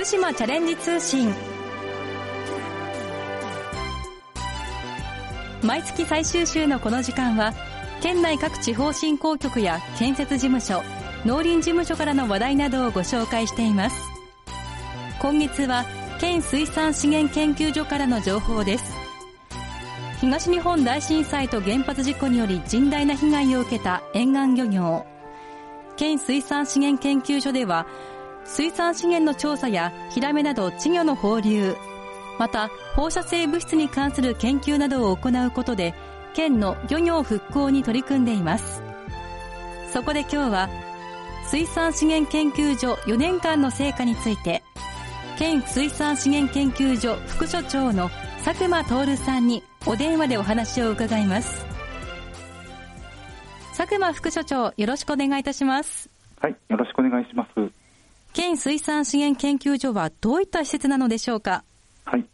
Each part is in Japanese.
福島チャレンジ通信。毎月最終週のこの時間は県内各地方振興局や建設事務所農林事務所からの話題などをご紹介しています。今月は県水産資源研究所からの情報です。東日本大震災と原発事故により甚大な被害を受けた沿岸漁業。県水産資源研究所では水産資源の調査やヒラメなど稚魚の放流また放射性物質に関する研究などを行うことで県の漁業復興に取り組んでいます。そこで今日は水産資源研究所4年間の成果について県水産資源研究所副所長の佐久間徹さんにお電話でお話を伺います。佐久間副所長よろしくお願いいたします。はいよろしくお願いします。県水産資源研究所はどういった施設なのでしょうか？はい。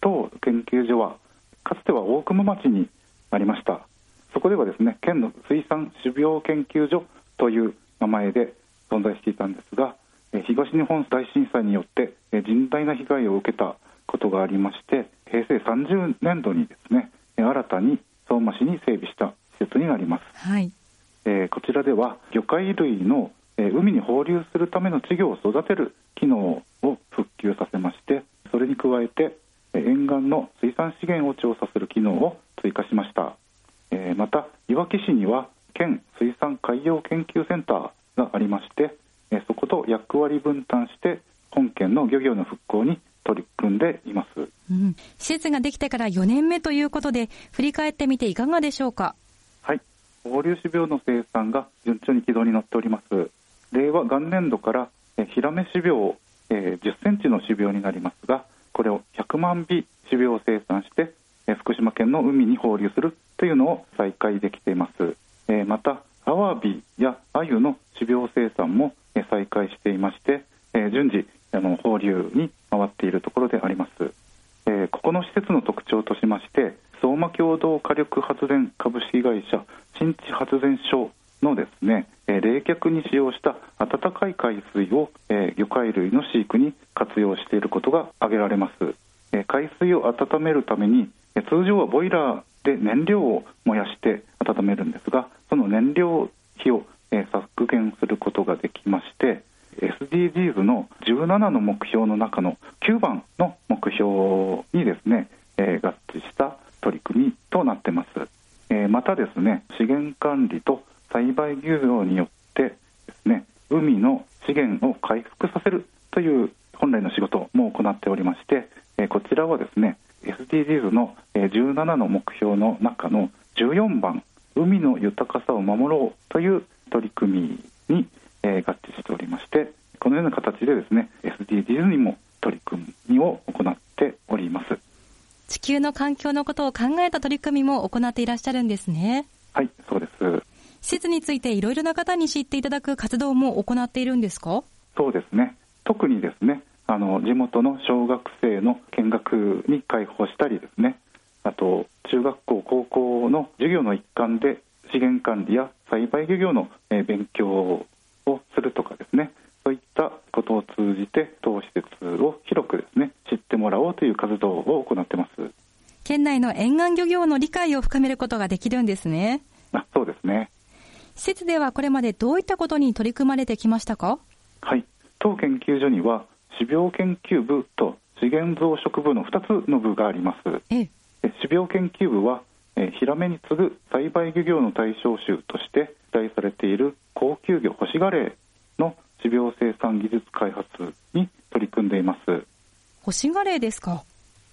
当研究所はかつては大熊町にありました。そこではですね県の水産種苗研究所という名前で存在していたんですが東日本大震災によって甚大な被害を受けたことがありまして平成30年度にですね新たに相馬市に整備した施設になります、はい、えー、こちらでは魚介類の、えー、海に放流するための稚魚を育てる機能を復旧させましてそれに加えて沿岸の水産資源を調査する機能を追加しました、えー、またいわき市には県水産海洋研究センターがありましてそこと役割分担して本県の漁業の復興に取り組んでいます、うん、施設ができてから4年目ということで振り返ってみていかがでしょうか？はい。放流種苗の生産が順調に軌道に乗っております令和元年度からヒラメ種苗、えー、10センチの種苗になりますがこれを100万尾種苗を生産してえ福島県の海に放流するというのを再開できています、えー、またアワビやアユの種苗生産もえ再開していまして、え順次あの放流に回っているところであります、えここの施設の特徴としまして相馬共同火力発電株式会社新地発電所のですね、え冷却に使用した温かい海水を、え魚介類の飼育に活用していることが挙げられます、え海水を温めるために、え通常はボイラーで燃料を燃やして温めるんですがその燃料費を、え削減することができまして SDGs の17の目標の中の9番の目標にですね、え合致した取り組みとなってます、えまたですね資源管理と栽培漁業によってですね海の資源を回復させるという本来の仕事も行っておりまして、こちらはですね SDGs の17の目標の中の14番海の豊かさを守ろうという取り組みに、合致しておりましてこのような形でですね SDGs にも取り組みを行っております。地球の環境のことを考えた取り組みも行っていらっしゃるんですね。施設についていろいろな方に知っていただく活動も行っているんですか？そうですね。特にですねあの地元の小学生の見学に開放したりですね。あと中学校高校の授業の一環で資源管理や栽培漁業の勉強をするとかですね。そういったことを通じて当施設を広くですね知ってもらおうという活動を行ってます。県内の沿岸漁業の理解を深めることができるんですね。あそうですね施設ではこれまでどういったことに取り組まれてきましたか？はい。当研究所には種苗研究部と資源増殖部の2つの部があります。種苗研究部はヒラメに次ぐ栽培漁業の対象種として期待されている高級魚ホシガレイの種苗生産技術開発に取り組んでいます。ホシガレイですか？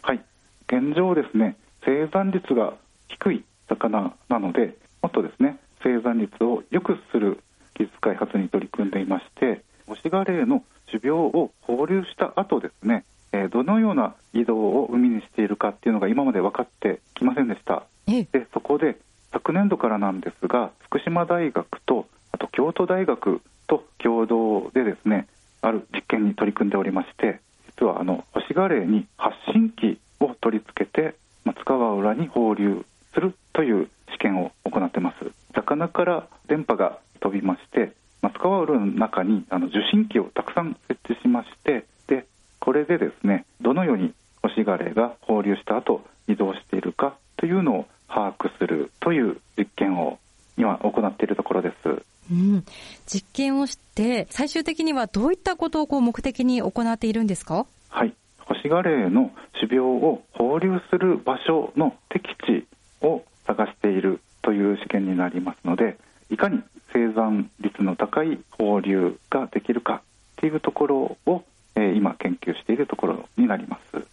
はい。現状ですね生産率が低い魚なのでもっとですね生産率を良くする技術開発に取り組んでいましてホシガレイの種苗を放流した後ですね、えー、どのような移動を海にしているかっていうのが今まで分かってきませんでした。でそこで昨年度からなんですが福島大学とあと京都大学と共同でですねある実験に取り組んでおりまして実はあのホシガレイに発信機を取り付けて松川浦に放流するという鼻から電波が飛びましてマスカワウロの中にあの受信機をたくさん設置しましてでこれでですねどのようにホシガレが放流した後移動しているかというのを把握するという実験を今行っているところです。うん、実験をして最終的にはどういったことをこう目的に行っているんですか？はい。ホシガレイの種苗を放流する場所の適地を探しているという試験になりますので、いかに生産率の高い放流ができるかというところを、えー、今研究しているところになります。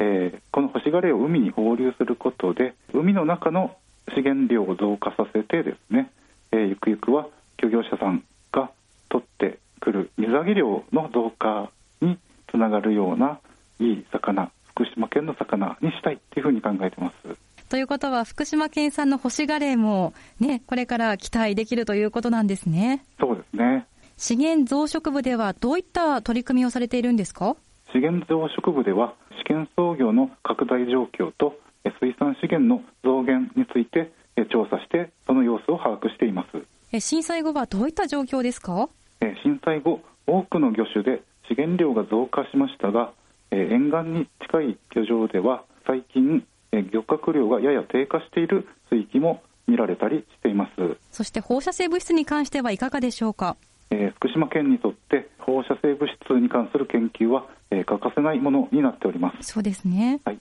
えー、この干しガレを海に放流することで海の中の資源量を増加させてですね、えー、ゆくゆくは漁業者さんが取ってくる水揚げ量の増加につながるようないい魚福島県の魚にしたいというふうに考えてます。ということは福島県産の干しガレイもねこれから期待できるということなんですね。そうですね。資源増殖部ではどういった取り組みをされているんですか？資源増殖部では試験操業の拡大状況と水産資源の増減について調査してその様子を把握しています震災後はどういった状況ですか？震災後多くの魚種で資源量が増加しましたが沿岸に近い漁場では最近漁獲量がやや低下している水域も見られたりしています。そして放射性物質に関してはいかがでしょうか？えー、福島県にとって放射性物質に関する研究は、えー、欠かせないものになっております。そうですね、はい、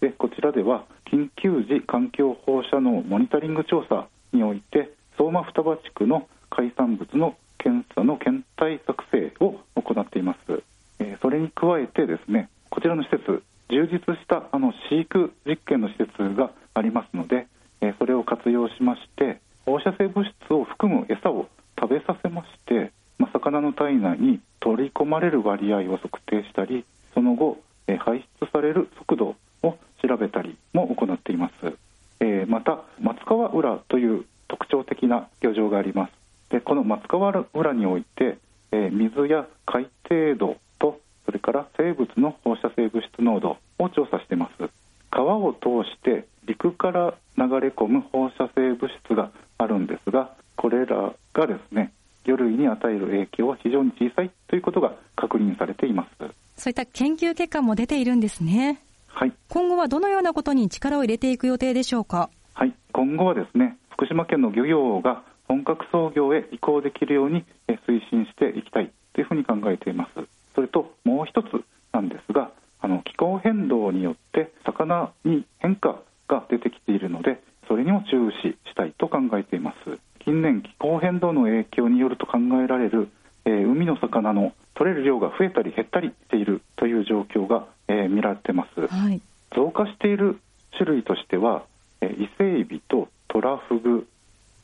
でこちらでは緊急時環境放射能モニタリング調査において相馬双葉地区の海産物の検査の検体作成を行っています、えー、それに加えてですねこちらの施設充実したあの飼育実験の施設がありますので、え、それを活用しまして放射性物質を含む餌を食べさせまして、ま、魚の体内に取り込まれる割合を測定したりその後、え排出される速度を調べたりも行っています、え、また松川浦という特徴的な漁場があります。でこの松川浦において、えー、水や海底度とそれから生物の放射性物質濃度を調査しています川を通して陸から流れ込む放射性物質があるんですがこれらがですね魚類に与える影響は非常に小さいということが確認されています。そういった研究結果も出ているんですね。はい。今後はどのようなことに力を入れていく予定でしょうか？はい。今後はですね福島県の漁業が本格操業へ移行できるように推進していきたいというふうに考えています。それともう一つなんですがあの気候変動によって魚に変化が出てきているのでそれにも注視したいと考えています。近年気候変動の影響によると考えられる、えー、海の魚の取れる量が増えたり減ったりしているという状況が、えー、見られてます、はい、増加している種類としては、えー、伊勢エビとトラフグ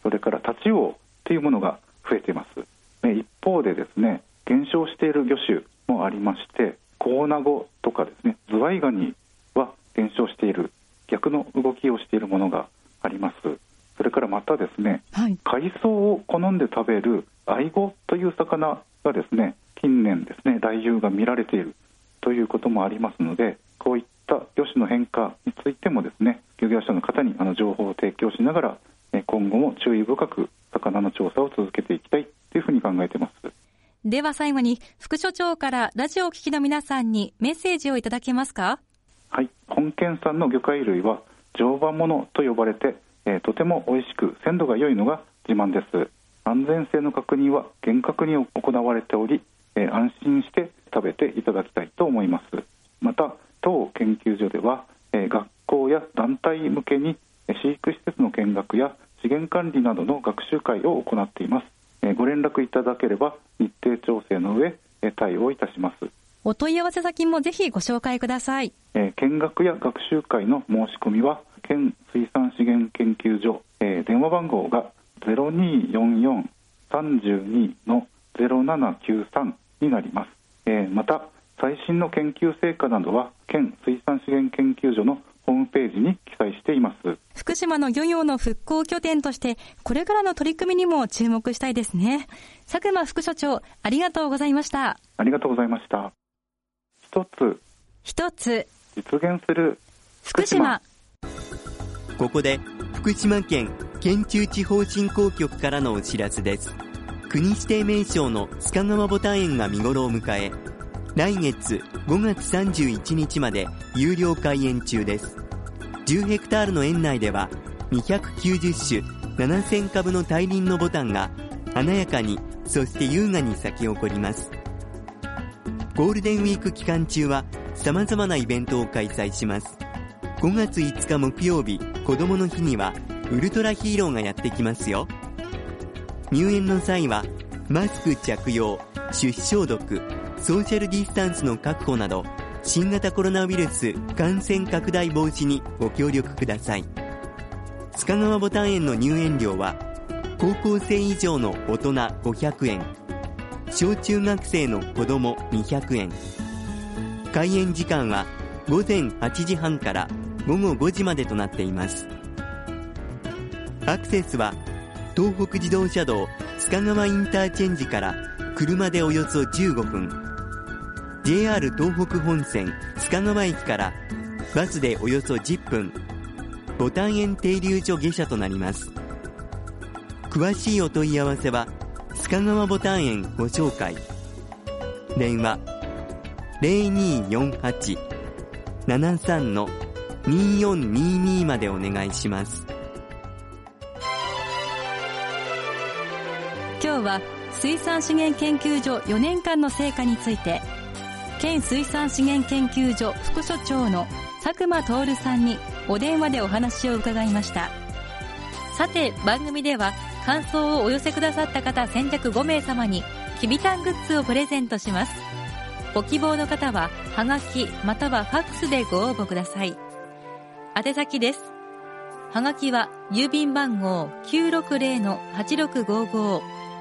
それからタチウオというものが増えています、え一方でですね減少している魚種もありましてコウナゴとかですねズワイガニは減少している。逆の動きをしているものがありますそれからまたですね、はい、海藻を好んで食べるアイゴという魚がですね近年ですね来遊が見られているということもありますのでこういった魚種の変化についてもですね漁業者の方にあの情報を提供しながら今後も注意深く魚の調査を続けていきたいというふうに考えています。では最後に副所長からラジオを聴きの皆さんにメッセージをいただけますか？はい。本県産の魚介類は常磐ものと呼ばれてえー、とても美味しく鮮度が良いのが自慢です。安全性の確認は厳格に行われており、えー、安心して食べていただきたいと思います。また当研究所では、えー、学校や団体向けに飼育施設の見学や資源管理などの学習会を行っています、えー、ご連絡いただければ日程調整の上、え対応いたします。お問い合わせ先もぜひご紹介ください、え見学や学習会の申し込みは県水産資源研究所、えー、電話番号が0244-32の0793になります、えー、また最新の研究成果などは県水産資源研究所のホームページに記載しています。福島の漁業の復興拠点としてこれからの取り組みにも注目したいですね。佐久間副所長ありがとうございました。ありがとうございました。一つ一つ実現する福島ここで福島県県中地方振興局からのお知らせです。国指定名称の須賀川ボタン園が見頃を迎え来月5月31日まで有料開園中です。10ヘクタールの園内では290種7000株の大輪のボタンが華やかにそして優雅に咲き誇ります。ゴールデンウィーク期間中は様々なイベントを開催します。5月5日木曜日子供の日にはウルトラヒーローがやってきますよ。入園の際はマスク着用手指消毒ソーシャルディスタンスの確保など新型コロナウイルス感染拡大防止にご協力ください。須賀川ボタン園の入園料は高校生以上の大人500円。小中学生の子供200円。開園時間は午前8時半から午後5時までとなっています。アクセスは東北自動車道須賀川インターチェンジから車でおよそ15分。JR 東北本線須賀川駅からバスでおよそ10分。ボタン園停留所下車となります。詳しいお問い合わせは須賀川ボタン園ご紹介。電話0248-73の2422までお願いします。今日は水産資源研究所4年間の成果について県水産資源研究所副所長の佐久間徹さんにお電話でお話を伺いました。さて番組では感想をお寄せくださった方先着5名様にきびたんグッズをプレゼントします。ご希望の方ははがきまたはファックスでご応募ください。宛先です。はがきは郵便番号960-8655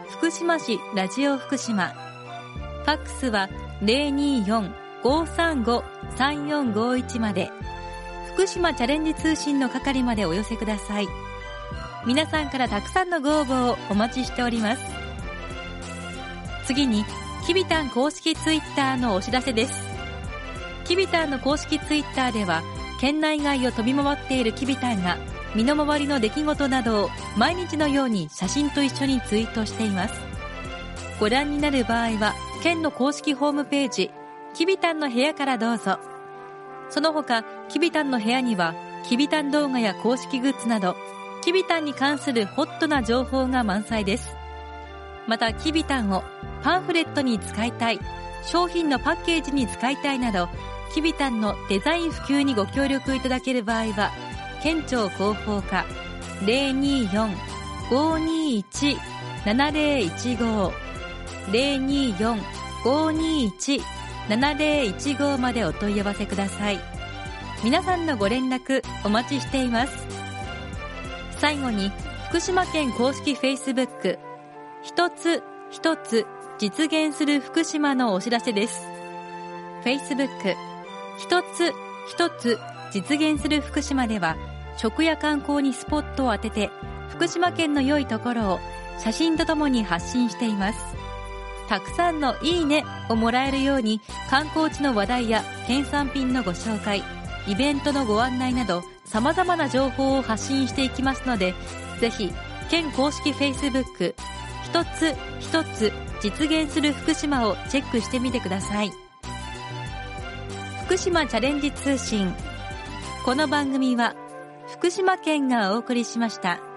福島市ラジオ福島。ファックスは024-535-3451まで。福島チャレンジ通信の係までお寄せください。皆さんからたくさんのご応募をお待ちしております。次にきびたん公式ツイッターのお知らせです。きびたんの公式ツイッターでは県内外を飛び回っているきびたんが身の回りの出来事などを毎日のように写真と一緒にツイートしています。ご覧になる場合は県の公式ホームページきびたんの部屋からどうぞ。その他きびたんの部屋にはきびたん動画や公式グッズなどきびたんに関するホットな情報が満載です。またきびたんをパンフレットに使いたい商品のパッケージに使いたいなどきびたんのデザイン普及にご協力いただける場合は県庁広報課024-521-7015 024-521-7015までお問い合わせください。皆さんのご連絡お待ちしています。最後に福島県公式 Facebook 一つ一つ実現する福島のお知らせです。Facebook 一つ一つ実現する福島では食や観光にスポットを当てて福島県の良いところを写真とともに発信しています。たくさんのいいねをもらえるように観光地の話題や県産品のご紹介イベントのご案内など様々な情報を発信していきますのでぜひ県公式 Facebook 一つ一つ実現する福島をチェックしてみてください。島チャレンジ通信この番組は福島県がお送りしました。